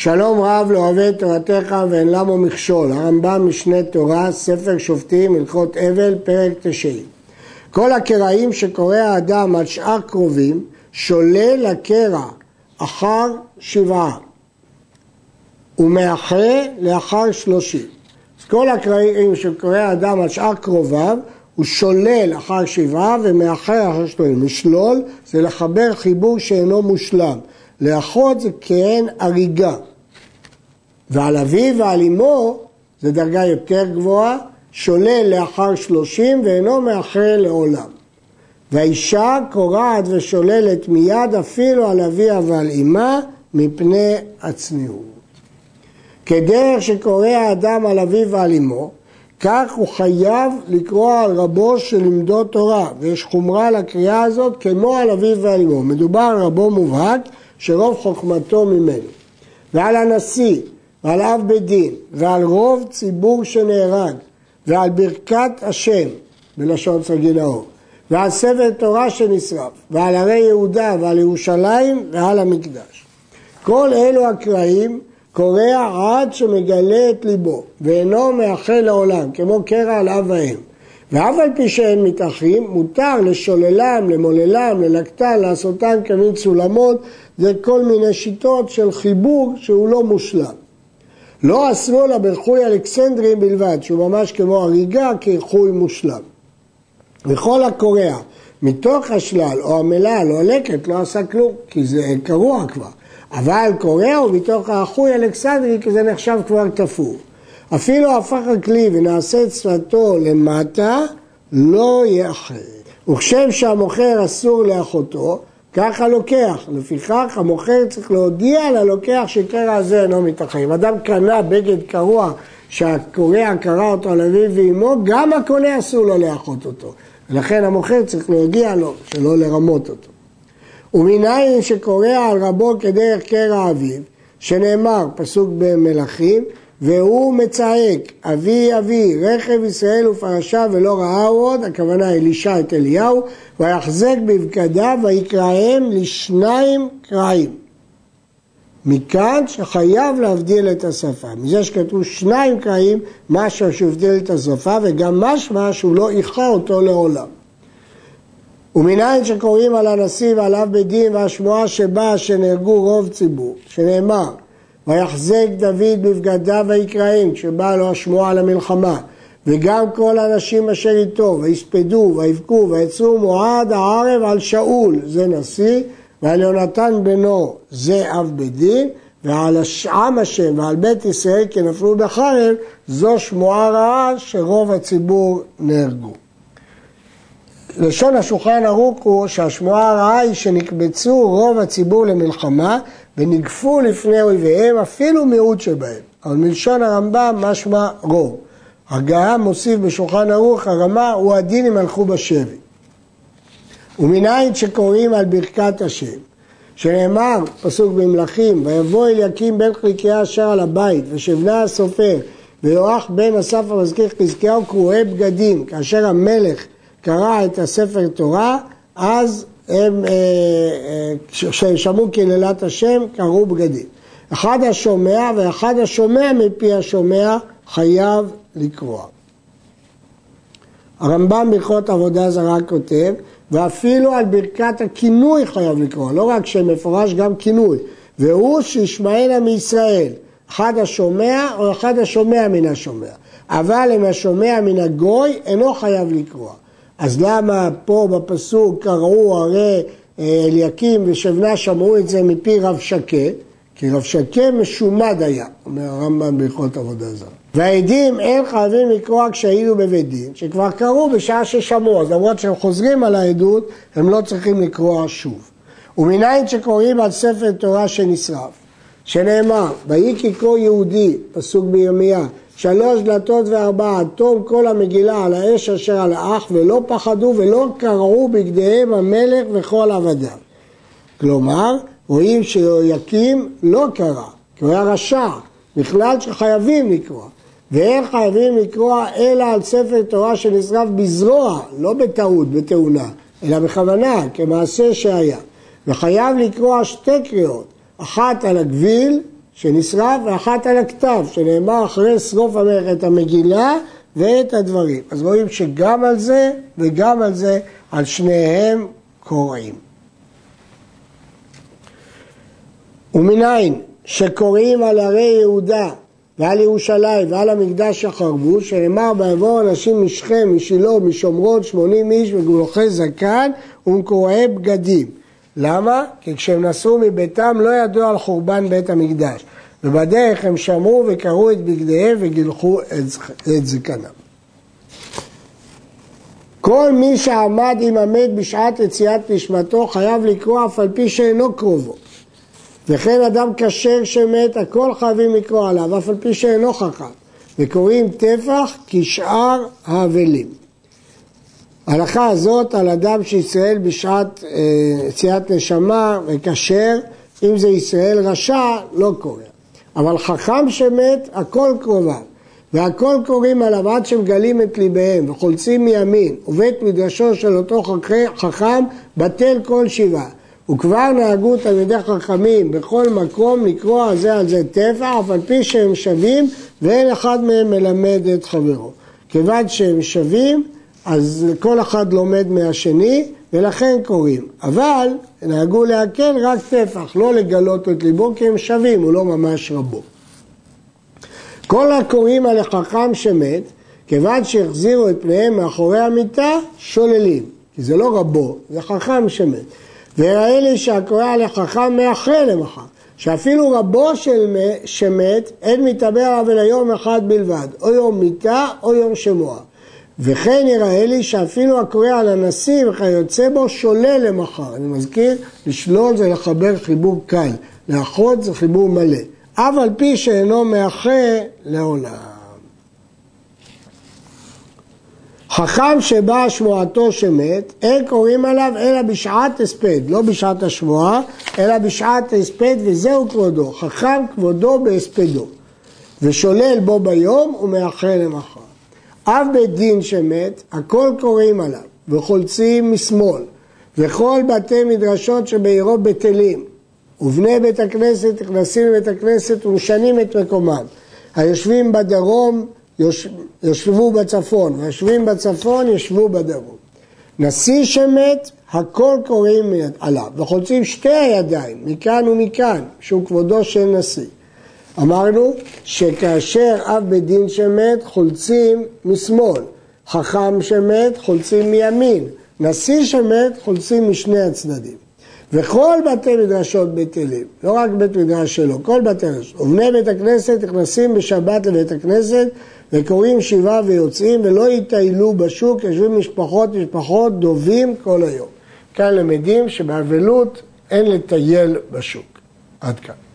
שלום רב לא אוהב את תורתך ואין למו מכשול, הרמב"ם משנה תורה, ספר שופטים, הלכות אבל, פרק תשעים. כל הקרעים שקורא האדם על שאר קרובים, שולל הקרע אחר שבעה ומאחה לאחר שלושים. אז כל הקרעים שקורא האדם על שאר קרוביו, הוא שולל אחר שבעה ומאחה אחר שלושים. משלול זה לחבר חיבור שאינו מושלם. לאחות זה כעין הריגה. ועל אביו ועל אמו זה דרגה יותר גבוהה, שולל לאחר שלושים ואינו מאחר לעולם. והאישה קורעת ושוללת מיד אפילו על אביה ועל אמה מפני הצניעות. כדרך שקורא האדם על אביו ועל אמו, כך הוא חייב לקרוא על רבו שלמדו תורה, ויש חומרה לקריאה הזאת כמו על אביו ועל אמו. מדובר על רבו מובהק שרוב חוכמתו ממנו. ועל הנשיא, ועל אב בית דין, ועל רוב ציבור שנהרג, ועל ברכת השם, בלשון סגי נאור, ועל ספר תורה שנשרף, ועל הרי יהודה, ועל ירושלים, ועל המקדש. כל אלו הקרעים קורע עד שמגלה את ליבו, ואינו מאחל לעולם, כמו קרע על אב ואם. ואף על פי שאין מתאחים, מותר לשוללם, למוללם, ללקטן, לעשותן כמין סולמות, זה כל מיני שיטות של חיבור שהוא לא מושלם. לא אסרו לה ברכוי אלכסנדרים בלבד, שהוא ממש כמו הריגה כאיחוי מושלם. וכל הקורע מתוך השלל או המלל או הלקט לא עשה כלום, כי זה קרוע כבר. אבל קורע הוא מתוך האחוי אלכסנדרי, כי זה נחשב כבר תפור. אפילו הפך הכלי ונעשה את שפתו למטה, לא יאחר. וכשם שהמוכר אסור לאחותו, ככה לוקח. לפיכך המוכר צריך להודיע ללוקח שקרע הזה אינו מתאחר. אם אדם קנה בגד קרוע שהקורע קרע אותו על אביו ואמו, גם הקונה אסור לו לאחות אותו. ולכן המוכר צריך להודיע לו שלא לרמות אותו. ומנין שקורע על רבו כדרך קרע אביו, שנאמר, פסוק במלכים, והוא מצעק, אבי אבי, רכב ישראל ופרשה ולא ראהו עוד, הכוונה אלישע את אליהו, ויחזק בבגדיו ויקראהם לשניים קרעים. מכאן שחייב להבדיל את השפה. מזה שכתבו שניים קרעים, משהו שהבדיל את השפה, וגם משמע שהוא לא איכה אותו לעולם. ומנין שקוראים על הנשיא ועל אב בית דין והשמועה שבה שנהרגו רוב ציבור, שנאמר ויחזק דוד בבגדיו ויקראם, כשבאה לו השמועה על המלחמה, וגם כל האנשים אשר איתו, ויספדו, ויבכו, ויצאו מועד הערב על שאול, זה נשיא, ועל יונתן בנו, זה אב בית דין, ועל עם השם ועל בית ישראל כי נפלו בחרב, זו שמועה רעה שרוב הציבור נהרגו. לשון השולחן ערוך הוא שהשמועה הרעה היא שנקבצו רוב הציבור למלחמה ונגפו לפני אויביהם אפילו מיעוט שבהם. אבל מלשון הרמב"ם משמע רוב. הגאה מוסיף בשולחן ערוך הרמה הוא הדין אם הלכו בשבי. ומנין שקוראים על ברכת השם, שנאמר, פסוק במלכים, ויבוא אליקים בן חלקיה אשר על הבית, ושבנה הסופר, ויואח בן אסף המזכיר חזקיהו קרועי בגדים, כאשר המלך קרא את הספר תורה, אז הם, כשהם אה, שמעו קללת השם, קראו בגדים. אחד השומע ואחד השומע מפי השומע חייב לקרוע. הרמב"ם בהלכות עבודה זרה כותב, ואפילו על ברכת הכינוי חייב לקרוא, לא רק שמפורש גם כינוי, והוא שישמענה מישראל, אחד השומע או אחד השומע מן השומע, אבל אם השומע מן הגוי אינו חייב לקרוא. אז למה פה בפסוק קראו הרי אה, אליקים ושבנה שמעו את זה מפי רב שקה? כי רב שקה משומד היה, אומר הרמב"ם בהלכות עבודה זרה. והעדים אין חייבים לקרוא כשהיינו בבית דין, שכבר קראו בשעה ששמעו, אז למרות שהם חוזרים על העדות, הם לא צריכים לקרוא שוב. ומנין שקוראים על ספר תורה שנשרף, שנאמר, ויהי כקרוא יהודי, פסוק בירמיה, שלוש דלתות וארבע, עד תום כל המגילה על האש אשר על האח, ולא פחדו ולא קרעו בגדיהם המלך וכל עבדיו. כלומר, רואים שיהויקים לא קרא, כי הוא היה רשע, בכלל שחייבים לקרוא. ואין חייבים לקרוא אלא על ספר תורה שנשרף בזרוע, לא בטעות, בתאונה, אלא בכוונה, כמעשה שהיה. וחייב לקרוא שתי קריאות, אחת על הגביל, שנשרף ואחת על הכתב, שנאמר אחרי שרוף המלך את המגילה ואת הדברים. אז רואים שגם על זה וגם על זה, על שניהם קוראים. ומנין שקוראים על הרי יהודה ועל ירושלים ועל המקדש החרבו, שנאמר ויבואו אנשים משכם, משילה, משומרון, שמונים איש וגלוחי זקן ומקורעי בגדים. למה? כי כשהם נסעו מביתם לא ידעו על חורבן בית המקדש. ובדרך הם שמעו וקראו את בגדיהם וגילחו את זקנם. כל מי שעמד עם המת בשעת יציאת נשמתו חייב לקרוא אף על פי שאינו קרובו. וכן אדם כשר שמת, הכל חייבים לקרוא עליו, אף על פי שאינו חכם. וקוראים טפח כשאר האבלים. ההלכה הזאת על אדם שישראל בשעת אה, יציאת נשמה וכשר, אם זה ישראל רשע, לא קורא. אבל חכם שמת, הכל קרוביו. והכל קוראים עליו עד שמגלים את ליבהם וחולצים מימין ובית מדרשו של אותו חכם בטל כל שבעה. וכבר נהגו תלמידי חכמים בכל מקום לקרוא על זה על זה טפח, אף על פי שהם שווים ואין אחד מהם מלמד את חברו. כיוון שהם שווים, אז כל אחד לומד מהשני, ולכן קוראים. אבל נהגו להקל רק טפח, לא לגלות את ליבו, כי הם שווים, הוא לא ממש רבו. כל הקוראים על החכם שמת, כיוון שהחזירו את פניהם מאחורי המיטה, שוללים. כי זה לא רבו, זה חכם שמת. ויראה לי שהקורא על החכם מאחרי למחר. שאפילו רבו של שמת, אין מתאבר עליו אלא יום אחד בלבד, או יום מיתה או יום שמוע. וכן יראה לי שאפילו הקורא על הנשיא וכיוצא בו שולל למחר. אני מזכיר, לשלול זה לחבר חיבור קל, לאחות זה חיבור מלא. אף על פי שאינו מאחה לעולם. חכם שבאה שמועתו שמת, אין קוראים עליו אלא בשעת הספד, לא בשעת השמועה, אלא בשעת הספד וזהו כבודו, חכם כבודו בהספדו, ושולל בו ביום ומאחר למחר. אב בית דין שמת, הכל קוראים עליו, וחולצים משמאל, וכל בתי מדרשות שבעירו בטלים, ובני בית הכנסת נכנסים לבית הכנסת ומשנים את מקומם. היושבים בדרום יושבו בצפון, ויושבים בצפון יושבו בדרום. נשיא שמת, הכל קוראים עליו, וחולצים שתי הידיים, מכאן ומכאן, שהוא כבודו של נשיא. אמרנו שכאשר אב בית דין שמת, חולצים משמאל, חכם שמת, חולצים מימין, נשיא שמת, חולצים משני הצדדים. וכל בתי מדרשות בטלים, לא רק בית מדרש שלו, כל בתי מדרשות. ובני בית הכנסת נכנסים בשבת לבית הכנסת וקוראים שבעה ויוצאים ולא יטיילו בשוק, יושבים משפחות משפחות דובים כל היום. כאן למדים שבאבלות אין לטייל בשוק. עד כאן.